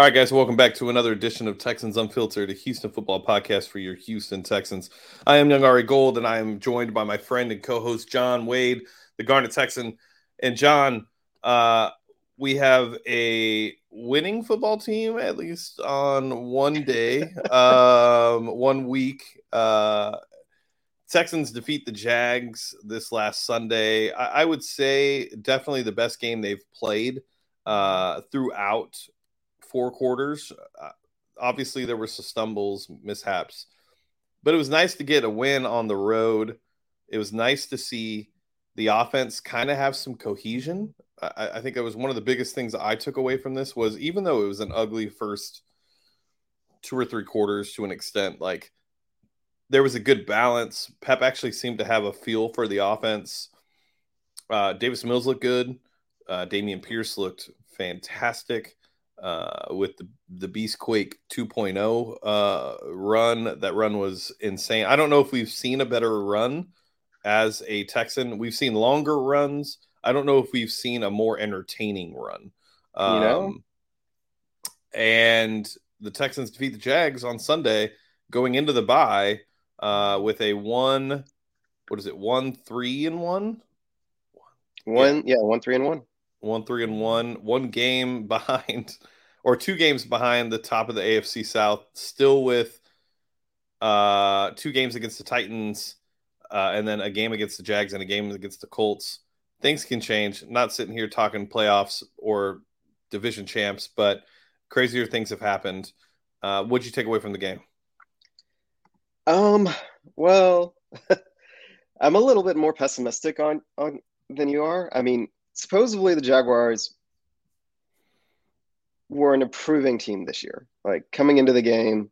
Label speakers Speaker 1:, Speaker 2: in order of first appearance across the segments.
Speaker 1: All right, guys, welcome back to another edition of Texans Unfiltered, a Houston football podcast for your Houston Texans. I am Young Ari Gold, and I am joined by my friend and co-host John Wade, the Garnet Texan. And John, uh, we have a winning football team at least on one day, um, one week. Uh, Texans defeat the Jags this last Sunday. I, I would say definitely the best game they've played uh, throughout four quarters. Uh, obviously, there were some stumbles, mishaps, but it was nice to get a win on the road. It was nice to see the offense kind of have some cohesion. I, I think that was one of the biggest things I took away from this was even though it was an ugly first two or three quarters to an extent, like there was a good balance. Pep actually seemed to have a feel for the offense. Uh, Davis Mills looked good. Uh, Dameon Pierce looked fantastic uh, with the the Beast Quake 2.0 uh, run. That run was insane. I don't know if we've seen a better run as a Texan. We've seen longer runs. I don't know if we've seen a more entertaining run. Um, you know, um, and the Texans defeat the Jags on Sunday, going into the bye uh, with a one. What is it? One three and one.
Speaker 2: One yeah, yeah one three and one.
Speaker 1: One three and one. One game behind or two games behind the top of the AFC South, still with uh, two games against the Titans, uh, and then a game against the Jags and a game against the Colts. Things can change. not sitting here talking playoffs or division champs, but crazier things have happened. Uh, what'd you take away from the game?
Speaker 2: Um, well, I'm a little bit more pessimistic on on than you are. I mean, supposedly the Jaguars were an improving team this year. Like coming into the game,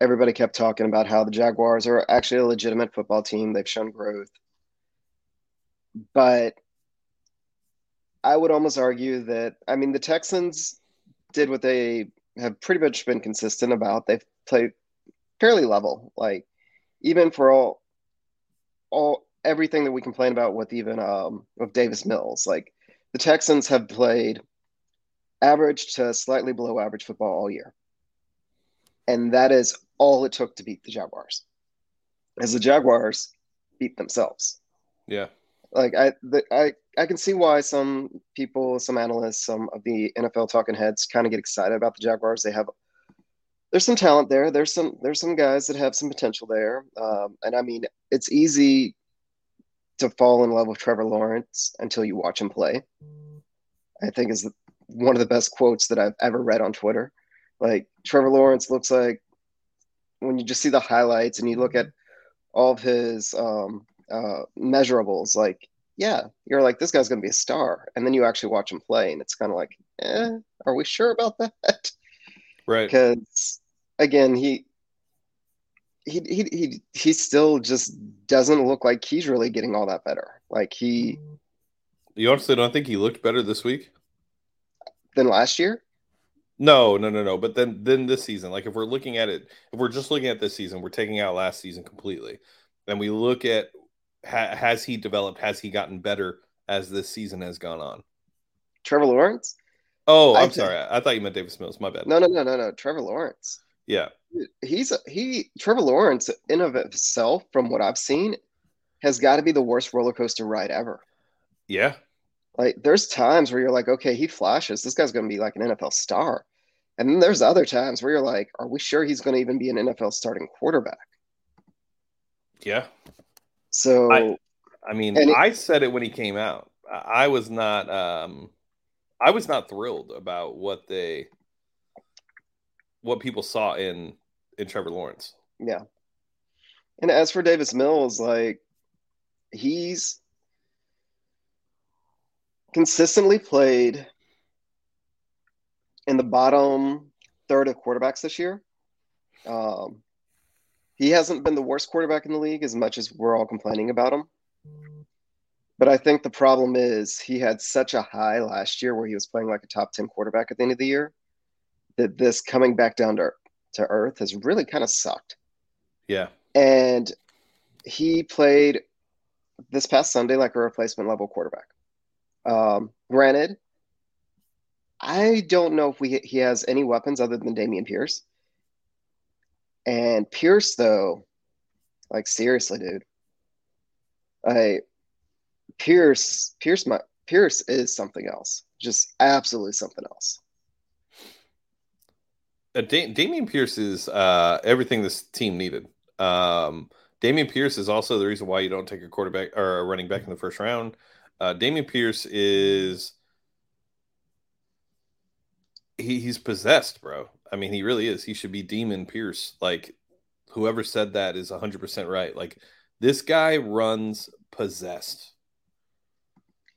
Speaker 2: everybody kept talking about how the Jaguars are actually a legitimate football team. They've shown growth. But I would almost argue that, I mean, the Texans did what they have pretty much been consistent about. They've played fairly level. Like, even for all, all, everything that we complain about with even um, with Davis Mills, like the Texans have played average to slightly below average football all year. And that is all it took to beat the Jaguars. As the Jaguars beat themselves.
Speaker 1: Yeah.
Speaker 2: Like I the, I I can see why some people, some analysts, some of the NFL talking heads kind of get excited about the Jaguars. They have there's some talent there. There's some there's some guys that have some potential there. Um, and I mean, it's easy to fall in love with Trevor Lawrence until you watch him play. I think is one of the best quotes that I've ever read on Twitter. Like Trevor Lawrence looks like when you just see the highlights and you look at all of his um, uh, measurables, like yeah, you're like this guy's going to be a star, and then you actually watch him play, and it's kind of like, eh, are we sure about that?
Speaker 1: Right.
Speaker 2: Because again, he he he he he still just doesn't look like he's really getting all that better. Like he.
Speaker 1: You honestly don't think he looked better this week?
Speaker 2: than last year?
Speaker 1: No, no, no, no. But then, then this season, like if we're looking at it, if we're just looking at this season, we're taking out last season completely, and we look at ha- has he developed? Has he gotten better as this season has gone on?
Speaker 2: Trevor Lawrence.
Speaker 1: Oh, I'm sorry. I thought you meant Davis Mills. My bad.
Speaker 2: No, no, no, no, no. Trevor Lawrence.
Speaker 1: Yeah.
Speaker 2: He's he Trevor Lawrence in of himself, from what I've seen, has got to be the worst roller coaster ride ever.
Speaker 1: Yeah,
Speaker 2: like there's times where you're like, okay, he flashes. This guy's going to be like an NFL star. And then there's other times where you're like, are we sure he's going to even be an NFL starting quarterback?
Speaker 1: Yeah.
Speaker 2: So
Speaker 1: I, I mean, it, I said it when he came out. I was not um I was not thrilled about what they what people saw in in Trevor Lawrence.
Speaker 2: Yeah. And as for Davis Mills, like he's consistently played in the bottom third of quarterbacks this year. Um, he hasn't been the worst quarterback in the league as much as we're all complaining about him. But I think the problem is he had such a high last year where he was playing like a top 10 quarterback at the end of the year that this coming back down to, to earth has really kind of sucked.
Speaker 1: Yeah.
Speaker 2: And he played this past Sunday like a replacement level quarterback. Um, granted, I don't know if we he has any weapons other than Dameon Pierce. And Pierce, though, like seriously, dude, I Pierce, Pierce, my Pierce is something else, just absolutely something else.
Speaker 1: Uh, da- Dameon Pierce is uh, everything this team needed. Um, Dameon Pierce is also the reason why you don't take a quarterback or a running back in the first round. Uh, Dameon Pierce is he, he's possessed, bro. I mean, he really is. He should be Demon Pierce. Like whoever said that is 100% right. Like this guy runs possessed.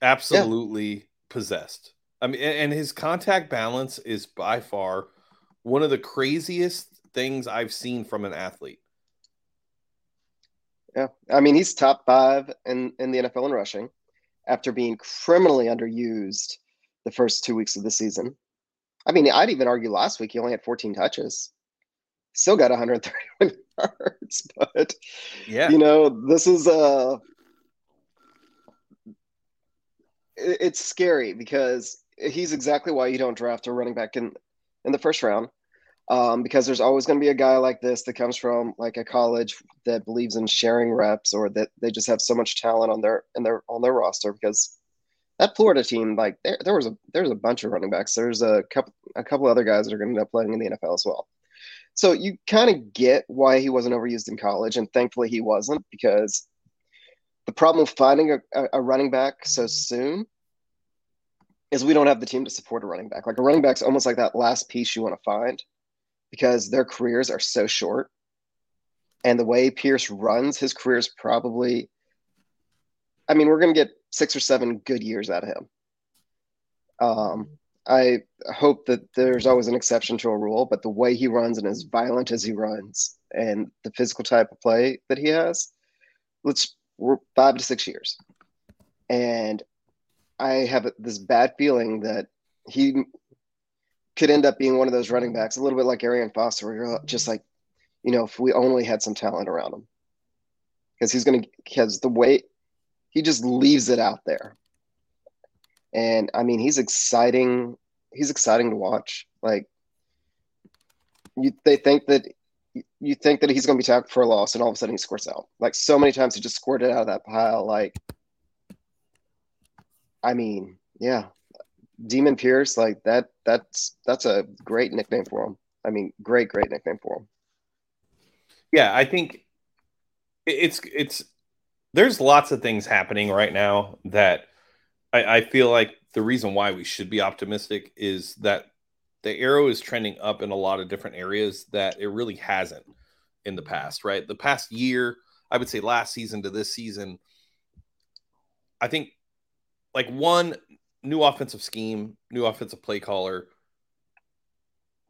Speaker 1: Absolutely yeah. possessed. I mean, and his contact balance is by far one of the craziest things I've seen from an athlete.
Speaker 2: Yeah. I mean, he's top five in, in the NFL in rushing after being criminally underused the first two weeks of the season. I mean, I'd even argue last week he only had 14 touches. Still got 131 yards, but yeah, you know, this is uh it's scary because he's exactly why you don't draft a running back in in the first round. Um, because there's always going to be a guy like this that comes from like a college that believes in sharing reps or that they just have so much talent on their in their on their roster because that Florida team, like there, there was a there's a bunch of running backs. There's a couple a couple other guys that are going to end up playing in the NFL as well. So you kind of get why he wasn't overused in college, and thankfully he wasn't because the problem with finding a, a running back so soon is we don't have the team to support a running back. Like a running back's almost like that last piece you want to find because their careers are so short. And the way Pierce runs, his career is probably I mean, we're going to get six or seven good years out of him. Um, I hope that there's always an exception to a rule, but the way he runs and as violent as he runs and the physical type of play that he has, let's we're five to six years. And I have this bad feeling that he could end up being one of those running backs, a little bit like Arian Foster, where you're just like, you know, if we only had some talent around him. Because he's going to, because the weight, he just leaves it out there. And I mean, he's exciting. He's exciting to watch. Like you, they think that you think that he's going to be tackled for a loss, and all of a sudden he squirts out. Like so many times, he just squirted out of that pile. Like, I mean, yeah, Demon Pierce, like that. That's that's a great nickname for him. I mean, great, great nickname for him.
Speaker 1: Yeah, I think it's it's there's lots of things happening right now that I, I, feel like the reason why we should be optimistic is that the arrow is trending up in a lot of different areas that it really hasn't in the past, right? The past year, I would say last season to this season, I think like one new offensive scheme, new offensive play caller,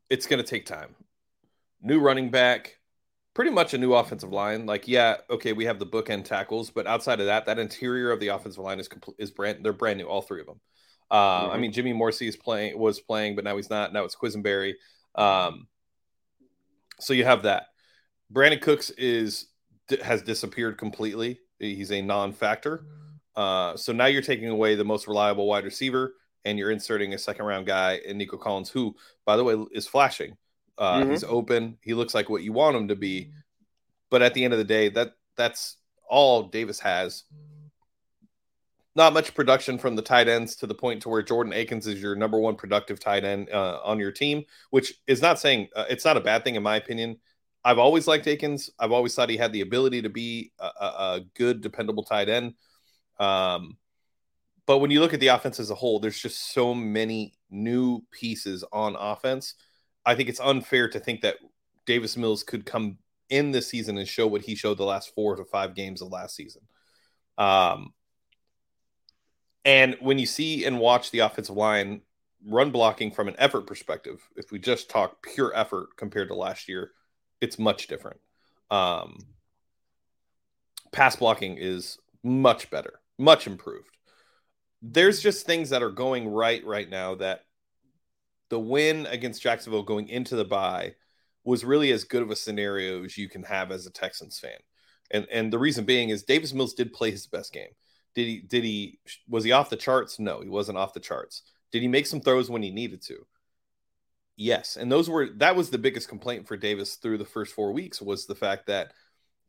Speaker 1: it's going to take time. New running back, pretty much a new offensive line. Like, yeah, okay, we have the bookend tackles, but outside of that, that interior of the offensive line is complete, is brand. They're brand new, all three of them. Uh, mm-hmm. I mean, Jimmy Morrissey is playing, was playing, but now he's not. Now it's Quessenberry. Um, so you have that. Brandin Cooks is has disappeared completely. He's a non-factor. Uh, so now you're taking away the most reliable wide receiver, and you're inserting a second round guy in Nico Collins, who, by the way, is flashing. Uh, mm-hmm. He's open. He looks like what you want him to be. But at the end of the day, that that's all Davis has. Not much production from the tight ends to the point to where Jordan Akins is your number one productive tight end uh, on your team, which is not saying uh, it's not a bad thing in my opinion. I've always liked Akins. I've always thought he had the ability to be a, a, a good, dependable tight end. Um, but when you look at the offense as a whole, there's just so many new pieces on offense I think it's unfair to think that Davis Mills could come in this season and show what he showed the last four to five games of last season. Um, and when you see and watch the offensive line run blocking from an effort perspective, if we just talk pure effort compared to last year, it's much different. Um, pass blocking is much better, much improved. There's just things that are going right right now that the win against Jacksonville going into the bye was really as good of a scenario as you can have as a Texans fan. And and the reason being is Davis Mills did play his best game. Did he did he was he off the charts? No, he wasn't off the charts. Did he make some throws when he needed to? Yes. And those were that was the biggest complaint for Davis through the first four weeks was the fact that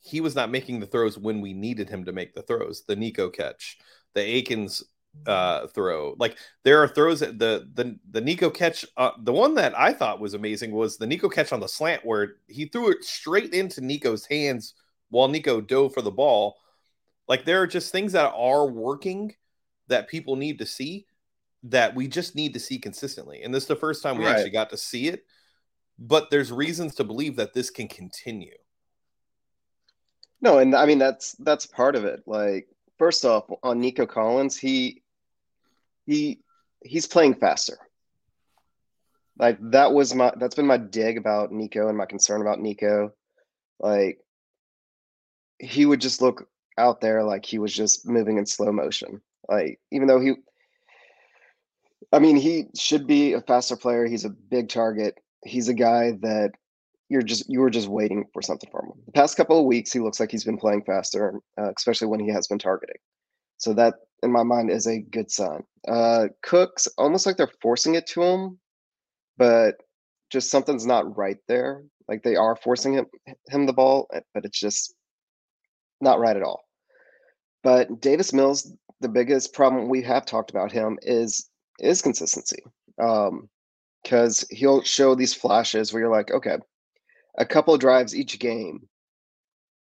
Speaker 1: he was not making the throws when we needed him to make the throws. The Nico catch, the Akins uh throw. Like there are throws that the the the Nico catch uh, the one that I thought was amazing was the Nico catch on the slant where he threw it straight into Nico's hands while Nico dove for the ball. Like there are just things that are working that people need to see that we just need to see consistently. And this is the first time we right. actually got to see it. But there's reasons to believe that this can continue.
Speaker 2: No, and I mean that's that's part of it. Like first off, on Nico Collins, he he he's playing faster. Like that was my that's been my dig about Nico and my concern about Nico. Like he would just look out there like he was just moving in slow motion. Like even though he I mean, he should be a faster player. He's a big target. He's a guy that you're just you were just waiting for something from him. The past couple of weeks, he looks like he's been playing faster, uh, especially when he has been targeting. So that, in my mind, is a good sign. Uh, Cooks almost like they're forcing it to him, but just something's not right there. Like they are forcing him him the ball, eh, but it's just not right at all. But Davis Mills, the biggest problem we have talked about him is is consistency. Um, because he'll show these flashes where you're like, okay, a couple of drives each game.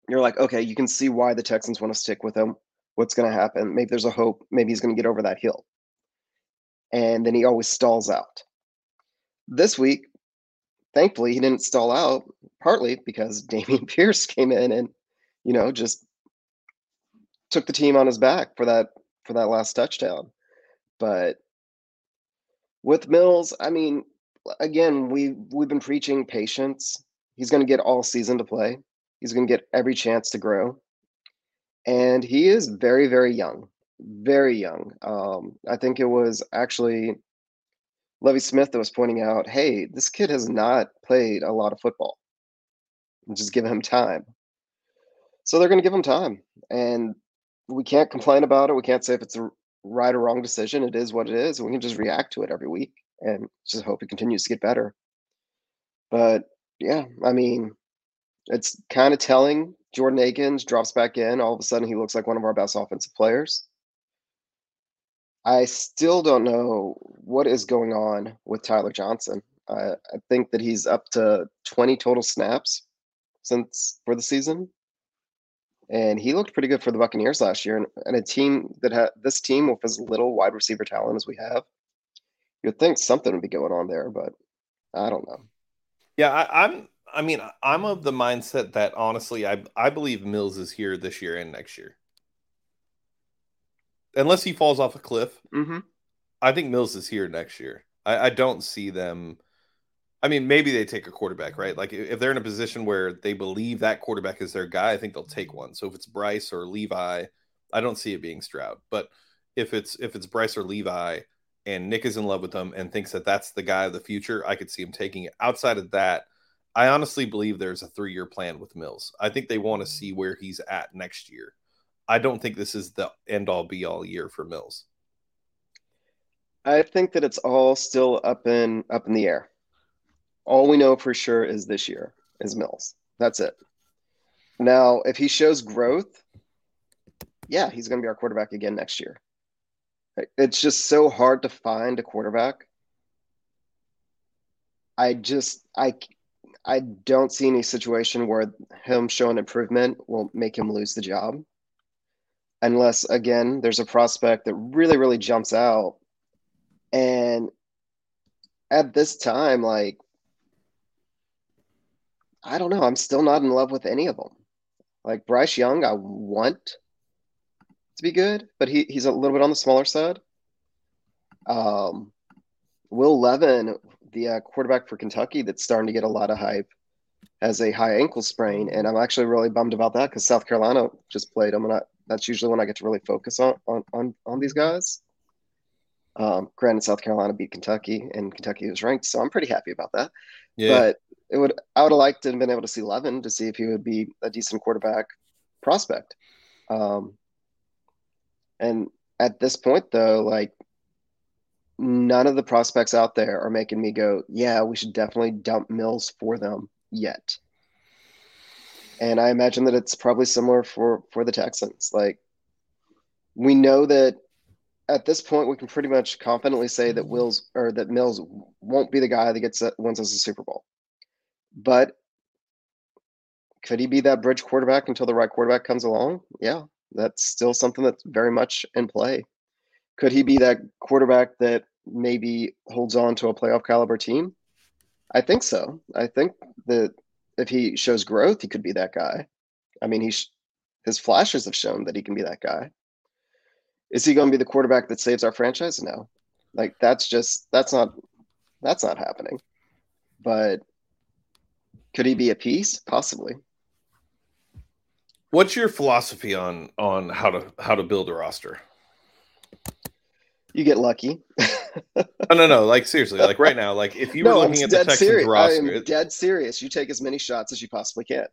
Speaker 2: You're like, okay, you can see why the Texans want to stick with him. What's going to happen? Maybe there's a hope. Maybe he's going to get over that hill. And then he always stalls out. This week, thankfully, he didn't stall out, partly because Dameon Pierce came in and, you know, just took the team on his back for that for that last touchdown. But with Mills, I mean, again, we we've been preaching patience. He's going to get all season to play. He's going to get every chance to grow, and he is very, very young, very young. Um, I think it was actually Levy Smith that was pointing out, "Hey, this kid has not played a lot of football. Just give him time." So they're going to give him time, and we can't complain about it. We can't say if it's a right or wrong decision. It is what it is. We can just react to it every week and just hope it continues to get better. But yeah, I mean, it's kind of telling. Jordan Akins drops back in. All of a sudden, he looks like one of our best offensive players. I still don't know what is going on with Tyler Johnson. I, I think that he's up to 20 total snaps since for the season and he looked pretty good for the Buccaneers last year. And, and a team that had this team with as little wide receiver talent as we have, you'd think something would be going on there, but I don't know.
Speaker 1: Yeah, I, I'm. I mean, I'm of the mindset that honestly, I I believe Mills is here this year and next year, unless he falls off a cliff.
Speaker 2: Mm-hmm.
Speaker 1: I think Mills is here next year. I, I don't see them I mean, maybe they take a quarterback, right? Like if they're in a position where they believe that quarterback is their guy, I think they'll take one. So if it's Bryce or Levi, I don't see it being Stroud. But if it's if it's Bryce or Levi and Nick is in love with them and thinks that that's the guy of the future, I could see him taking it. Outside of that, I honestly believe there's a three year plan with Mills. I think they want to mm-hmm. see where he's at next year. I don't think this is the end all be all year for Mills.
Speaker 2: I think that it's all still up in up in the air. All we know for sure is this year is Mills. That's it. Now, if he shows growth, yeah, he's going to be our quarterback again next year. It's just so hard to find a quarterback. I just I I don't see any situation where him showing improvement will make him lose the job. Unless again, there's a prospect that really, really jumps out. And at this time, like I don't know. I'm still not in love with any of them. Like Bryce Young, I want to be good, but he, he's a little bit on the smaller side. Um, Will Levis, the uh, quarterback for Kentucky, that's starting to get a lot of hype, has a high ankle sprain, and I'm actually really bummed about that because South Carolina just played him, and I, that's usually when I get to really focus on on on, on these guys. Um, granted, South Carolina beat Kentucky, and Kentucky was ranked, so I'm pretty happy about that. Yeah. But it would I would have liked to have been able to see Levis to see if he would be a decent quarterback prospect. Um, and at this point, though, like none of the prospects out there are making me go, yeah, we should definitely dump Mills for them yet. And I imagine that it's probably similar for for the Texans. Like we know that at this point we can pretty much confidently say that Wills or that Mills won't be the guy that gets wins us a Super Bowl. But could he be that bridge quarterback until the right quarterback comes along? Yeah, that's still something that's very much in play. Could he be that quarterback that maybe holds on to a playoff caliber team? I think so. I think that if he shows growth, he could be that guy. I mean, he's his flashes have shown that he can be that guy. Is he going to be the quarterback that saves our franchise? No. Like that's just that's not that's not happening. But could he be a piece? Possibly.
Speaker 1: What's your philosophy on on how to how to build a roster?
Speaker 2: You get lucky.
Speaker 1: no, no, no. Like seriously, like right now, like if you no, were looking I'm at the Texans
Speaker 2: serious.
Speaker 1: roster,
Speaker 2: I am dead serious. You take as many shots as you possibly can.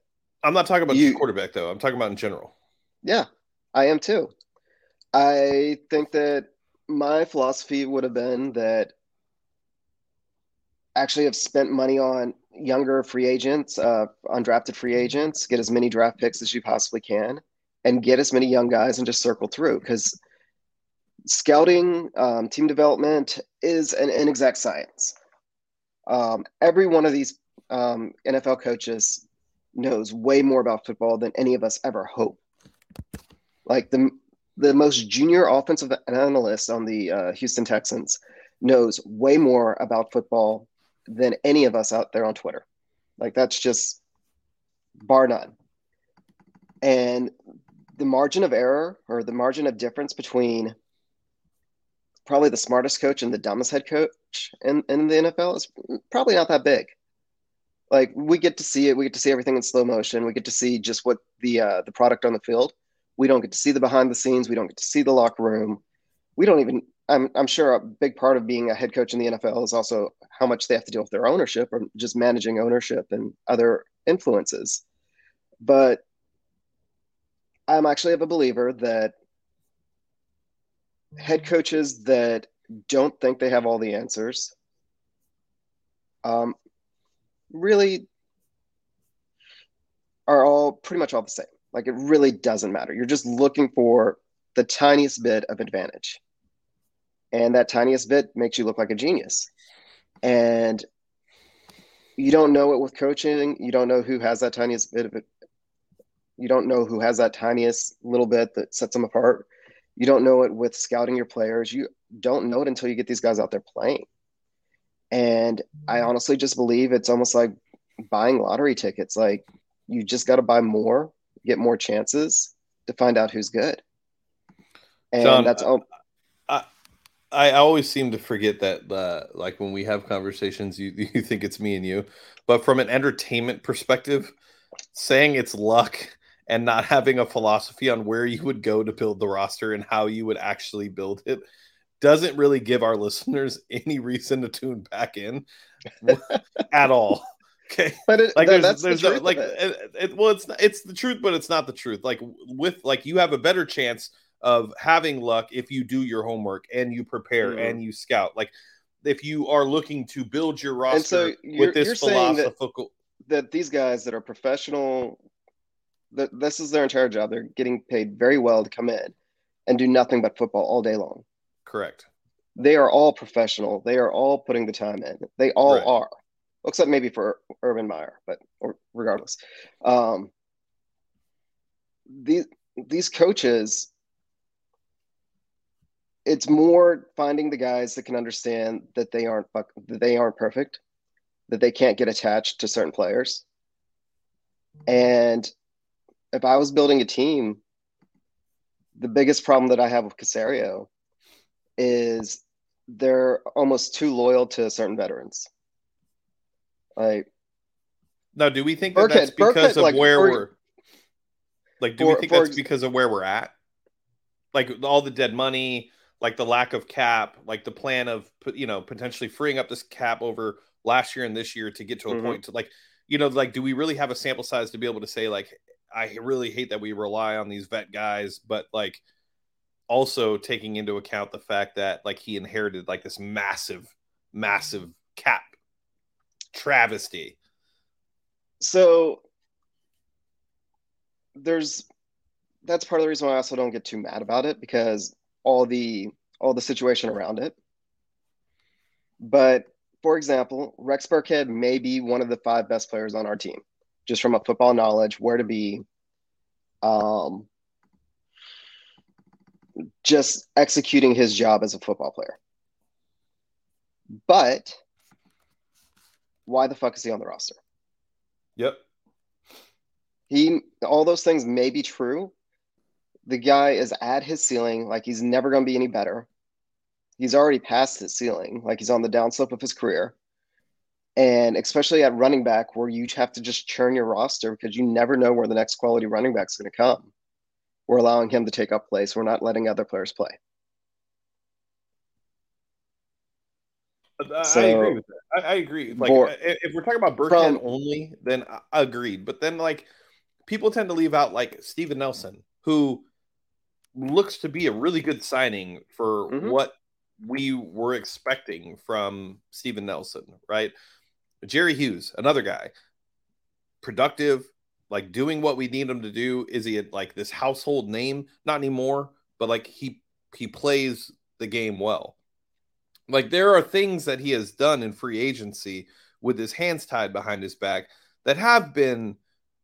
Speaker 1: I'm not talking about you, quarterback though. I'm talking about in general.
Speaker 2: Yeah, I am too. I think that my philosophy would have been that actually have spent money on younger free agents, uh, undrafted free agents, get as many draft picks as you possibly can, and get as many young guys and just circle through because scouting, um, team development is an inexact science. Um, every one of these um, NFL coaches knows way more about football than any of us ever hope. Like the the most junior offensive analyst on the uh, Houston Texans knows way more about football than any of us out there on Twitter. Like that's just bar none. And the margin of error or the margin of difference between probably the smartest coach and the dumbest head coach in, in the NFL is probably not that big. Like we get to see it, we get to see everything in slow motion. We get to see just what the uh, the product on the field. We don't get to see the behind the scenes. We don't get to see the locker room. We don't even. I'm I'm sure a big part of being a head coach in the NFL is also how much they have to deal with their ownership or just managing ownership and other influences. But I'm actually a believer that head coaches that don't think they have all the answers um, really are all pretty much all the same. Like it really doesn't matter. You're just looking for the tiniest bit of advantage. And that tiniest bit makes you look like a genius. And you don't know it with coaching. You don't know who has that tiniest bit of it. You don't know who has that tiniest little bit that sets them apart. You don't know it with scouting your players. You don't know it until you get these guys out there playing. And I honestly just believe it's almost like buying lottery tickets. Like you just got to buy more get more chances to find out who's good. And John, that's all.
Speaker 1: I, always seem to forget that, uh, like when we have conversations, you you think it's me and you, but from an entertainment perspective, saying it's luck and not having a philosophy on where you would go to build the roster and how you would actually build it doesn't really give our listeners any reason to tune back in at all. Okay,
Speaker 2: but it,
Speaker 1: like
Speaker 2: there's,
Speaker 1: there's
Speaker 2: the
Speaker 1: like it. It, well, it's it's the truth, but it's not the truth. Like with like you have a better chance of having luck if you do your homework and you prepare mm-hmm. and you scout. Like if you are looking to build your roster so with this philosophical
Speaker 2: that, that these guys that are professional that this is their entire job. They're getting paid very well to come in and do nothing but football all day long.
Speaker 1: Correct.
Speaker 2: They are all professional. They are all putting the time in. They all right. are except maybe for Urban Meyer, but regardless, um, these these coaches, it's more finding the guys that can understand that they aren't that they aren't perfect, that they can't get attached to certain players, and if I was building a team, the biggest problem that I have with Caserio is they're almost too loyal to certain veterans. Like,
Speaker 1: now, do we think that that's because of like, where for, we're like? Do for, we think that's because of where we're at? Like all the dead money, like the lack of cap, like the plan of you know potentially freeing up this cap over last year and this year to get to a mm-hmm. point to like you know like do we really have a sample size to be able to say like I really hate that we rely on these vet guys, but like also taking into account the fact that like he inherited like this massive, massive cap travesty.
Speaker 2: So there's that's part of the reason why I also don't get too mad about it because all the all the situation around it. But for example, Rex Burkhead may be one of the five best players on our team, just from a football knowledge, where to be, um, just executing his job as a football player. But why the fuck is he on the roster?
Speaker 1: Yep.
Speaker 2: He all those things may be true. The guy is at his ceiling, like he's never going to be any better. He's already past his ceiling, like he's on the downslope of his career. And especially at running back, where you have to just churn your roster because you never know where the next quality running back is going to come. We're allowing him to take up place. We're not letting other players play.
Speaker 1: I so, agree with that. I, I agree. Like, for, if we're talking about Burkhead only, then I agreed. But then, like, people tend to leave out like Steven Nelson, who looks to be a really good signing for mm-hmm. what we were expecting from Steven Nelson, right? Jerry Hughes, another guy, productive, like doing what we need him to do. Is he like this household name? Not anymore, but like he he plays the game well. Like there are things that he has done in free agency with his hands tied behind his back that have been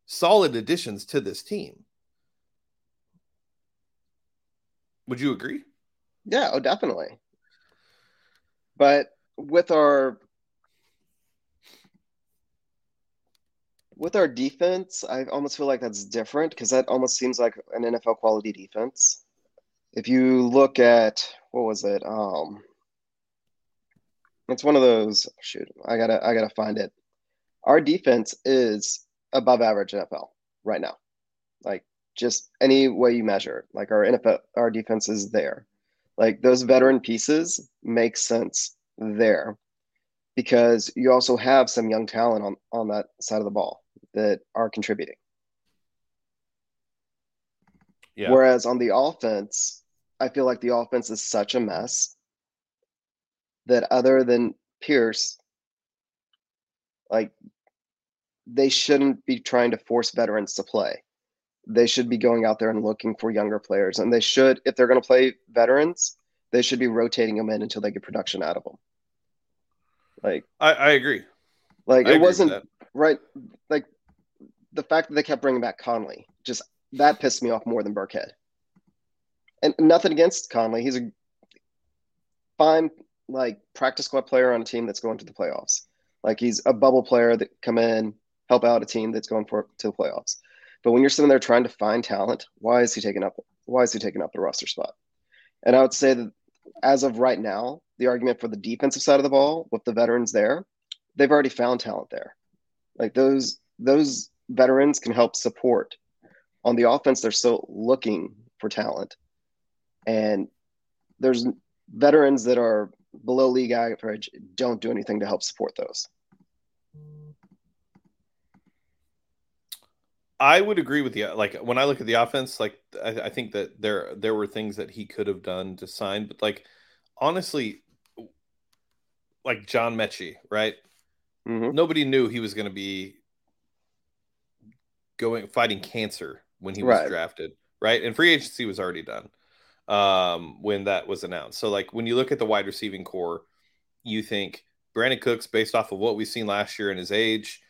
Speaker 1: solid additions to this team. Would you agree?
Speaker 2: Yeah, oh definitely. But with our with our defense, I almost feel like that's different because that almost seems like an NFL quality defense. If you look at what was it? Um it's one of those shoot, I gotta I gotta find it. Our defense is above average NFL right now. Like just any way you measure, like our NFL our defense is there. Like those veteran pieces make sense there because you also have some young talent on, on that side of the ball that are contributing. Yeah. Whereas on the offense, I feel like the offense is such a mess that other than Pierce, like they shouldn't be trying to force veterans to play they should be going out there and looking for younger players. And they should, if they're going to play veterans, they should be rotating them in until they get production out of them. Like,
Speaker 1: I, I agree.
Speaker 2: Like, I it agree wasn't right. Like, the fact that they kept bringing back Conley, just that pissed me off more than Burkhead. And nothing against Conley. He's a fine, like, practice squad player on a team that's going to the playoffs. Like, he's a bubble player that come in, help out a team that's going for to the playoffs. But when you're sitting there trying to find talent, why is he taking up why is he taking up the roster spot? And I would say that as of right now, the argument for the defensive side of the ball with the veterans there, they've already found talent there. Like those those veterans can help support. On the offense, they're still looking for talent. And there's veterans that are below league average don't do anything to help support those.
Speaker 1: I would agree with you. Like when I look at the offense, like I, I, think that there there were things that he could have done to sign, but like honestly, like John Metchie, right? Mm-hmm. Nobody knew he was going to be going fighting cancer when he was right. drafted, right? And free agency was already done um, when that was announced. So like when you look at the wide receiving core, you think Brandin Cooks, based off of what we've seen last year and his age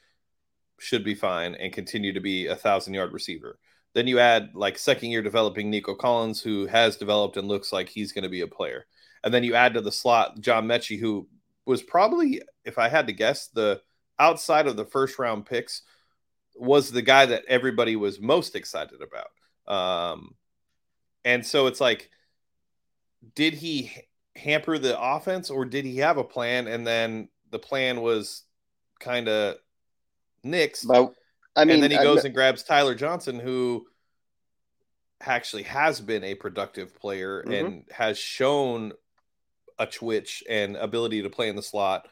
Speaker 1: should be fine and continue to be a thousand yard receiver. Then you add like second year developing Nico Collins, who has developed and looks like he's going to be a player. And then you add to the slot John Metchie, who was probably, if I had to guess, the outside of the first round picks, was the guy that everybody was most excited about. Um, and so it's like, did he hamper the offense or did he have a plan? And then the plan was kind of Knicks. But I mean, and then he goes I, and grabs Tyler Johnson, who actually has been a productive player mm-hmm. and has shown a twitch and ability to play in the slot.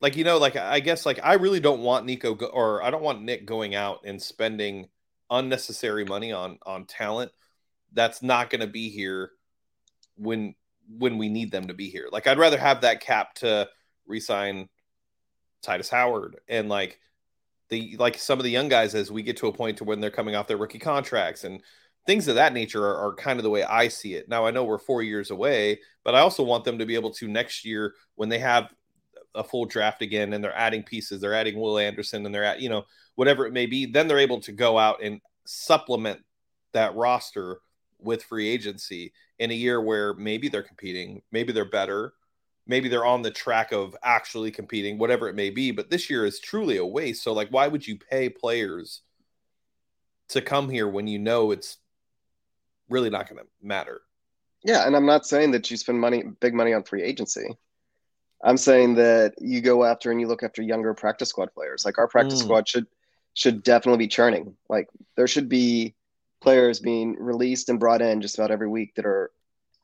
Speaker 1: Like you know, like I guess like I really don't want Nico go- or I don't want Nick going out and spending unnecessary money on on talent that's not going to be here when when we need them to be here. Like I'd rather have that cap to resign Tytus Howard and like the like some of the young guys as we get to a point to when they're coming off their rookie contracts and things of that nature are, are, kind of the way I see it. Now I know we're four years away, but I also want them to be able to next year when they have a full draft again and they're adding pieces, they're adding Will Anderson and they're at you know whatever it may be, then they're able to go out and supplement that roster with free agency in a year where maybe they're competing, maybe they're better, maybe they're on the track of actually competing, whatever it may be. But this year is truly a waste. So, like, why would you pay players to come here when you know it's really not going to matter?
Speaker 2: Yeah, and I'm not saying that you spend money, big money on free agency. I'm saying that you go after and you look after younger practice squad players. Like our practice mm. squad should should definitely be churning. Like there should be players being released and brought in just about every week that are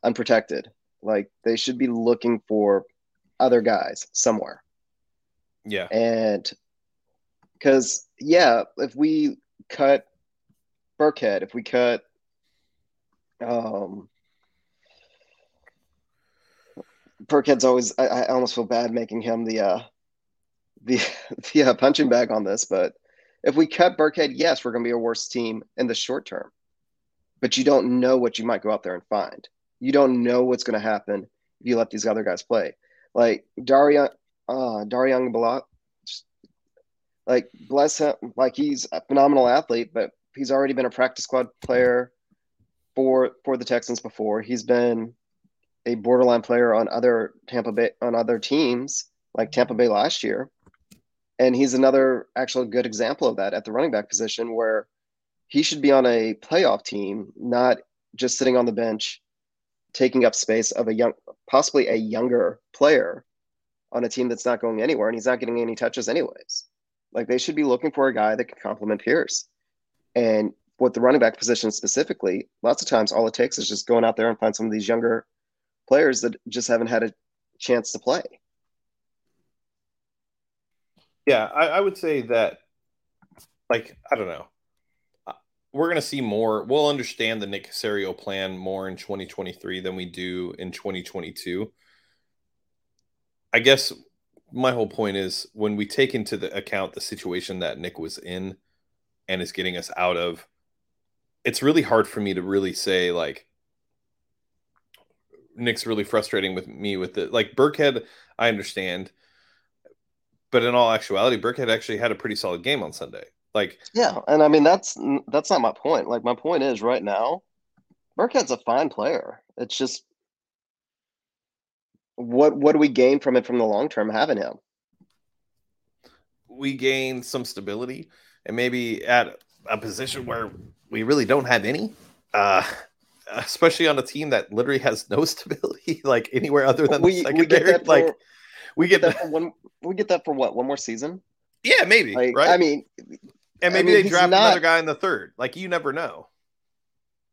Speaker 2: unprotected. Like they should be looking for other guys somewhere.
Speaker 1: Yeah.
Speaker 2: And because, yeah, if we cut Burkhead, if we cut, um, Burkhead's always, I, I almost feel bad making him the, uh, the, the uh, punching bag on this, but if we cut Burkhead, yes, we're going to be a worse team in the short term. But you don't know what you might go out there and find. You don't know what's going to happen if you let these other guys play. Like Darian, uh, Darian like bless him, like he's a phenomenal athlete, but he's already been a practice squad player for for the Texans before. He's been a borderline player on other Tampa Bay on other teams, like Tampa Bay last year. And he's another actual good example of that at the running back position where he should be on a playoff team, not just sitting on the bench, taking up space of a young, possibly a younger player on a team that's not going anywhere and he's not getting any touches anyways. Like they should be looking for a guy that can complement Pierce. And with the running back position specifically, lots of times all it takes is just going out there and find some of these younger players that just haven't had a chance to play.
Speaker 1: Yeah, I, I would say that, like, I don't know. We're going to see more. We'll understand the Nick Caserio plan more in 2023 than we do in 2022. I guess my whole point is when we take into the account the situation that Nick was in and is getting us out of, it's really hard for me to really say like Nick's really frustrating with me with it. Like Burkhead, I understand but in all actuality, Burkhead actually had a pretty solid game on Sunday. Like,
Speaker 2: yeah, and I mean that's that's not my point. Like, my point is right now, Burkhead's a fine player. It's just what what do we gain from it from the long term having him?
Speaker 1: We gain some stability and maybe at a position where we really don't have any. Uh, especially on a team that literally has no stability, like anywhere other than we, the secondary. like
Speaker 2: we get, that for one. We get that for what? One more season?
Speaker 1: Yeah, maybe.
Speaker 2: Like,
Speaker 1: right.
Speaker 2: I mean,
Speaker 1: and maybe I mean, they draft not, another guy in the third. Like you never know.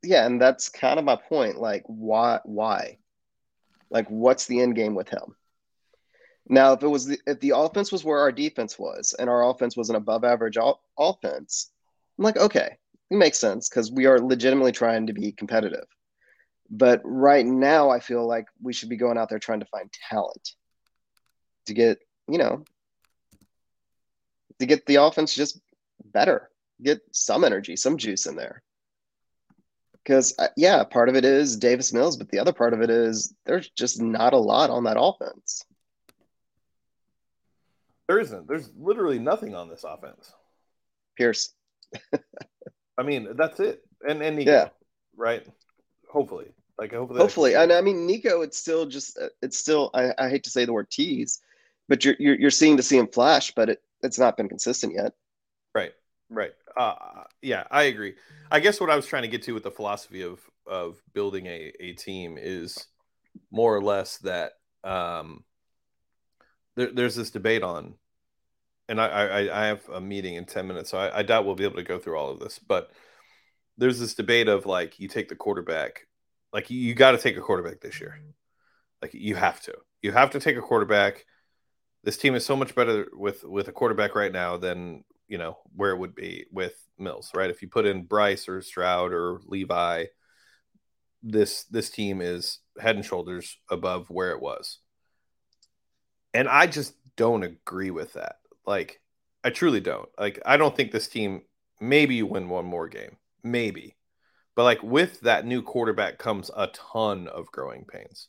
Speaker 2: Yeah, and that's kind of my point. Like, why? Why? Like, what's the end game with him? Now, if it was the, if the offense was where our defense was, and our offense was an above average o- offense, I'm like, okay, it makes sense because we are legitimately trying to be competitive. But right now, I feel like we should be going out there trying to find talent to get, you know, to get the offense just better, get some energy, some juice in there. Because, uh, yeah, part of it is Davis Mills, but the other part of it is there's just not a lot on that offense.
Speaker 1: There isn't. There's literally nothing on this offense.
Speaker 2: Pierce.
Speaker 1: I mean, that's it. And and Nico, yeah. right? Hopefully. Like hopefully.
Speaker 2: Hopefully. And I mean Nico, it's still just uh, it's still I, I hate to say the word tease, but you're, you're you're seeing to see him flash, but it, it's not been consistent yet.
Speaker 1: Right. Uh, yeah, I agree. I guess what I was trying to get to with the philosophy of of building a a team is more or less that um, there, there's this debate on, and I, I I have a meeting in ten minutes, so I, I doubt we'll be able to go through all of this, but there's this debate of like you take the quarterback, like you, you got to take a quarterback this year, like you have to, you have to take a quarterback this team is so much better with with a quarterback right now than you know where it would be with Mills, right? If you put in Bryce or Stroud or Levi, this this team is head and shoulders above where it was. And I just don't agree with that. Like I truly don't. Like I don't think this team maybe you win one more game. Maybe. But like with that new quarterback comes a ton of growing pains.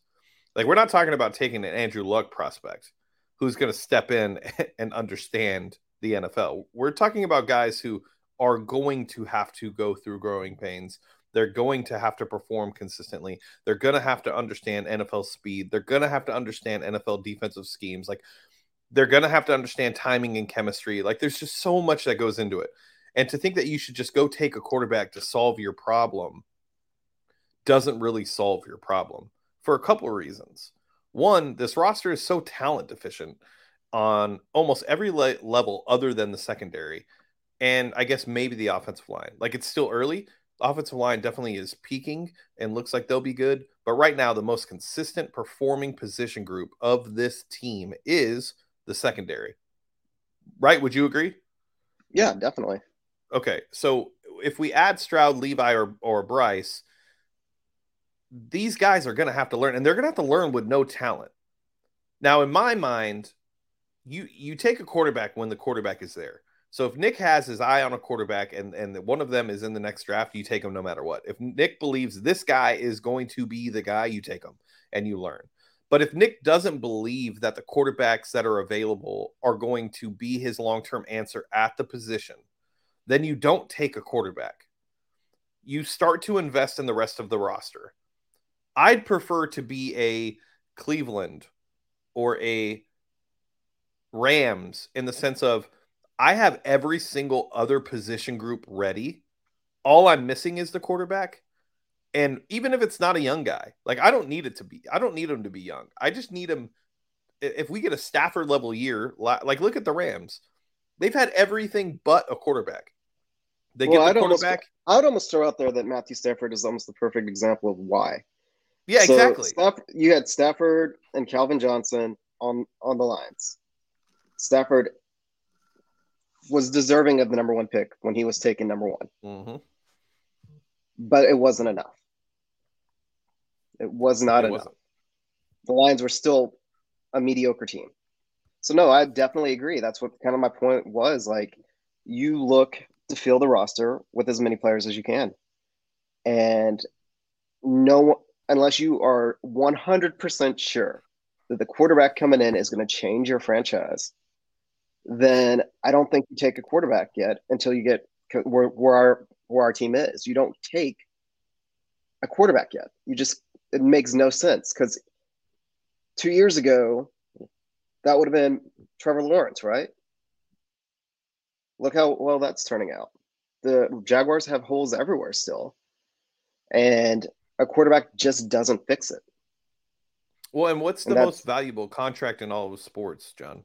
Speaker 1: Like we're not talking about taking an Andrew Luck prospect who's going to step in and understand the NFL. We're talking about guys who are going to have to go through growing pains. They're going to have to perform consistently. They're going to have to understand NFL speed. They're going to have to understand NFL defensive schemes. Like they're going to have to understand timing and chemistry. Like there's just so much that goes into it. And to think that you should just go take a quarterback to solve your problem doesn't really solve your problem for a couple of reasons. One, this roster is so talent deficient on almost every le- level other than the secondary. And I guess maybe the offensive line. Like it's still early. The offensive line definitely is peaking and looks like they'll be good. But right now, the most consistent performing position group of this team is the secondary. Right? Would you agree?
Speaker 2: Yeah, definitely.
Speaker 1: Okay. So if we add Stroud, Levis, or, or Bryce, these guys are going to have to learn, and they're going to have to learn with no talent. Now, in my mind, you you take a quarterback when the quarterback is there. So if Nick has his eye on a quarterback and and one of them is in the next draft, you take him no matter what. If Nick believes this guy is going to be the guy, you take him and you learn. But if Nick doesn't believe that the quarterbacks that are available are going to be his long-term answer at the position, then you don't take a quarterback. You start to invest in the rest of the roster. I'd prefer to be a Cleveland or a Rams in the sense of I have every single other position group ready. All I'm missing is the quarterback. And even if it's not a young guy, like I don't need it to be, I don't need him to be young. I just need him. If we get a Stafford level year, like look at the Rams, they've had everything but a quarterback. They well, get the I'd quarterback.
Speaker 2: Almost, I would almost throw out there that Matthew Stafford is almost the perfect example of why.
Speaker 1: Yeah, so exactly.
Speaker 2: Stafford, you had Stafford and Calvin Johnson on on the Lions. Stafford was deserving of the number one pick when he was taken number one,
Speaker 1: mm-hmm.
Speaker 2: but it wasn't enough. It was not it enough. Wasn't. The Lions were still a mediocre team. So no, I definitely agree. That's what kind of my point was. Like, you look to fill the roster with as many players as you can, and no unless you are 100% sure that the quarterback coming in is going to change your franchise, then I don't think you take a quarterback yet until you get where, where our where our team is. You don't take a quarterback yet. You just it makes no sense because two years ago that would have been Trevor Lawrence, right? Look how well that's turning out. The Jaguars have holes everywhere still. And a quarterback just doesn't fix it.
Speaker 1: Well, and what's the and most valuable contract in all of sports, John?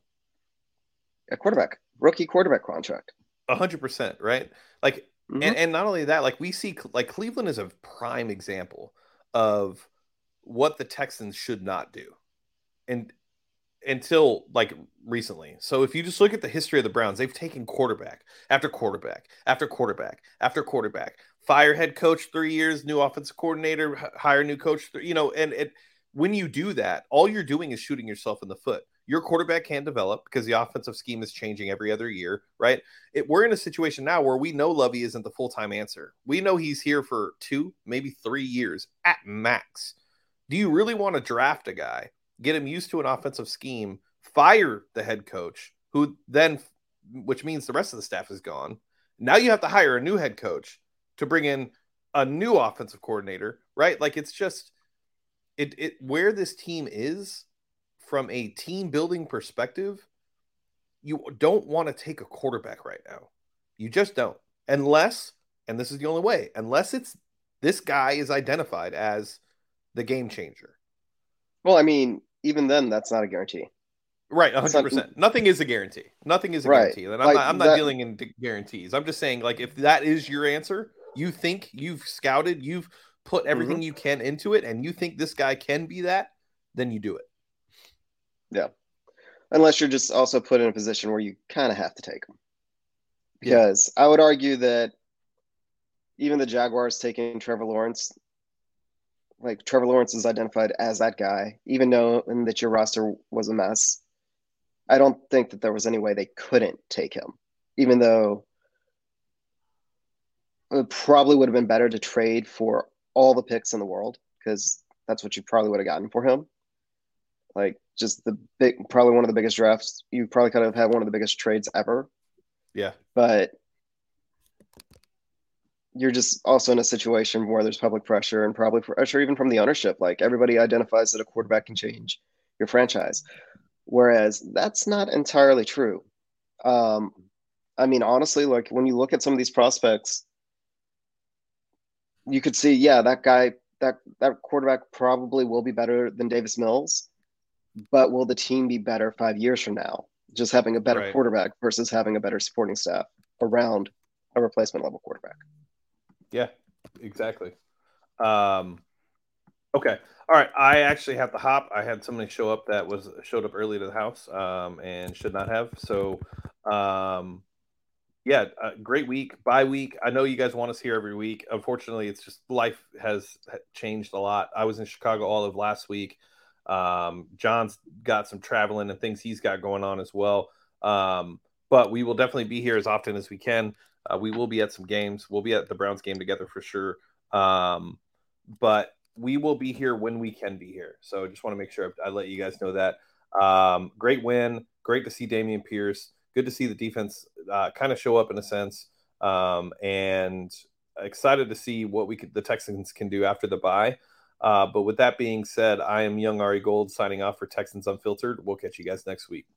Speaker 2: A quarterback, rookie quarterback contract.
Speaker 1: A hundred percent, right? Like, mm-hmm. and, and not only that, like we see, like Cleveland is a prime example of what the Texans should not do, and until like recently. So if you just look at the history of the Browns, they've taken quarterback after quarterback after quarterback after quarterback fire head coach three years, new offensive coordinator, hire new coach. You know, and it when you do that, all you're doing is shooting yourself in the foot. Your quarterback can't develop because the offensive scheme is changing every other year, right? It, we're in a situation now where we know Lovie isn't the full time answer. We know he's here for two, maybe three years at max. Do you really want to draft a guy, get him used to an offensive scheme, fire the head coach, who then, which means the rest of the staff is gone? Now you have to hire a new head coach to bring in a new offensive coordinator, right? Like it's just it it where this team is from a team building perspective, you don't want to take a quarterback right now. You just don't. Unless, and this is the only way, unless it's this guy is identified as the game changer.
Speaker 2: Well, I mean, even then that's not a guarantee.
Speaker 1: Right, 100%. Not, Nothing is a guarantee. Nothing is a right. guarantee. And I'm like not I'm not that, dealing in guarantees. I'm just saying like if that is your answer, you think you've scouted, you've put everything mm-hmm. you can into it, and you think this guy can be that, then you do it.
Speaker 2: Yeah. Unless you're just also put in a position where you kind of have to take them. Because yeah. I would argue that even the Jaguars taking Trevor Lawrence, like Trevor Lawrence is identified as that guy, even knowing that your roster was a mess. I don't think that there was any way they couldn't take him, even though it probably would have been better to trade for all the picks in the world because that's what you probably would have gotten for him. Like just the big, probably one of the biggest drafts. You probably could have had one of the biggest trades ever.
Speaker 1: Yeah.
Speaker 2: But you're just also in a situation where there's public pressure and probably pressure even from the ownership. Like everybody identifies that a quarterback can change your franchise, whereas that's not entirely true. Um, I mean, honestly, like when you look at some of these prospects, you could see, yeah, that guy, that that quarterback probably will be better than Davis Mills, but will the team be better five years from now? Just having a better right. quarterback versus having a better supporting staff around a replacement level quarterback.
Speaker 1: Yeah, exactly. Um, okay. All right. I actually have to hop. I had somebody show up that was showed up early to the house um, and should not have. So, um, yeah, great week, bye week. I know you guys want us here every week. Unfortunately, it's just life has changed a lot. I was in Chicago all of last week. Um, John's got some traveling and things he's got going on as well. Um, but we will definitely be here as often as we can. Uh, we will be at some games. We'll be at the Browns game together for sure. Um, but we will be here when we can be here. So I just want to make sure I, let you guys know that. Um, great win. Great to see Dameon Pierce. Good to see the defense uh, kind of show up in a sense. Um, and excited to see what we could, the Texans can do after the bye. Uh, but with that being said, I am Young Ari Gold signing off for Texans Unfiltered. We'll catch you guys next week.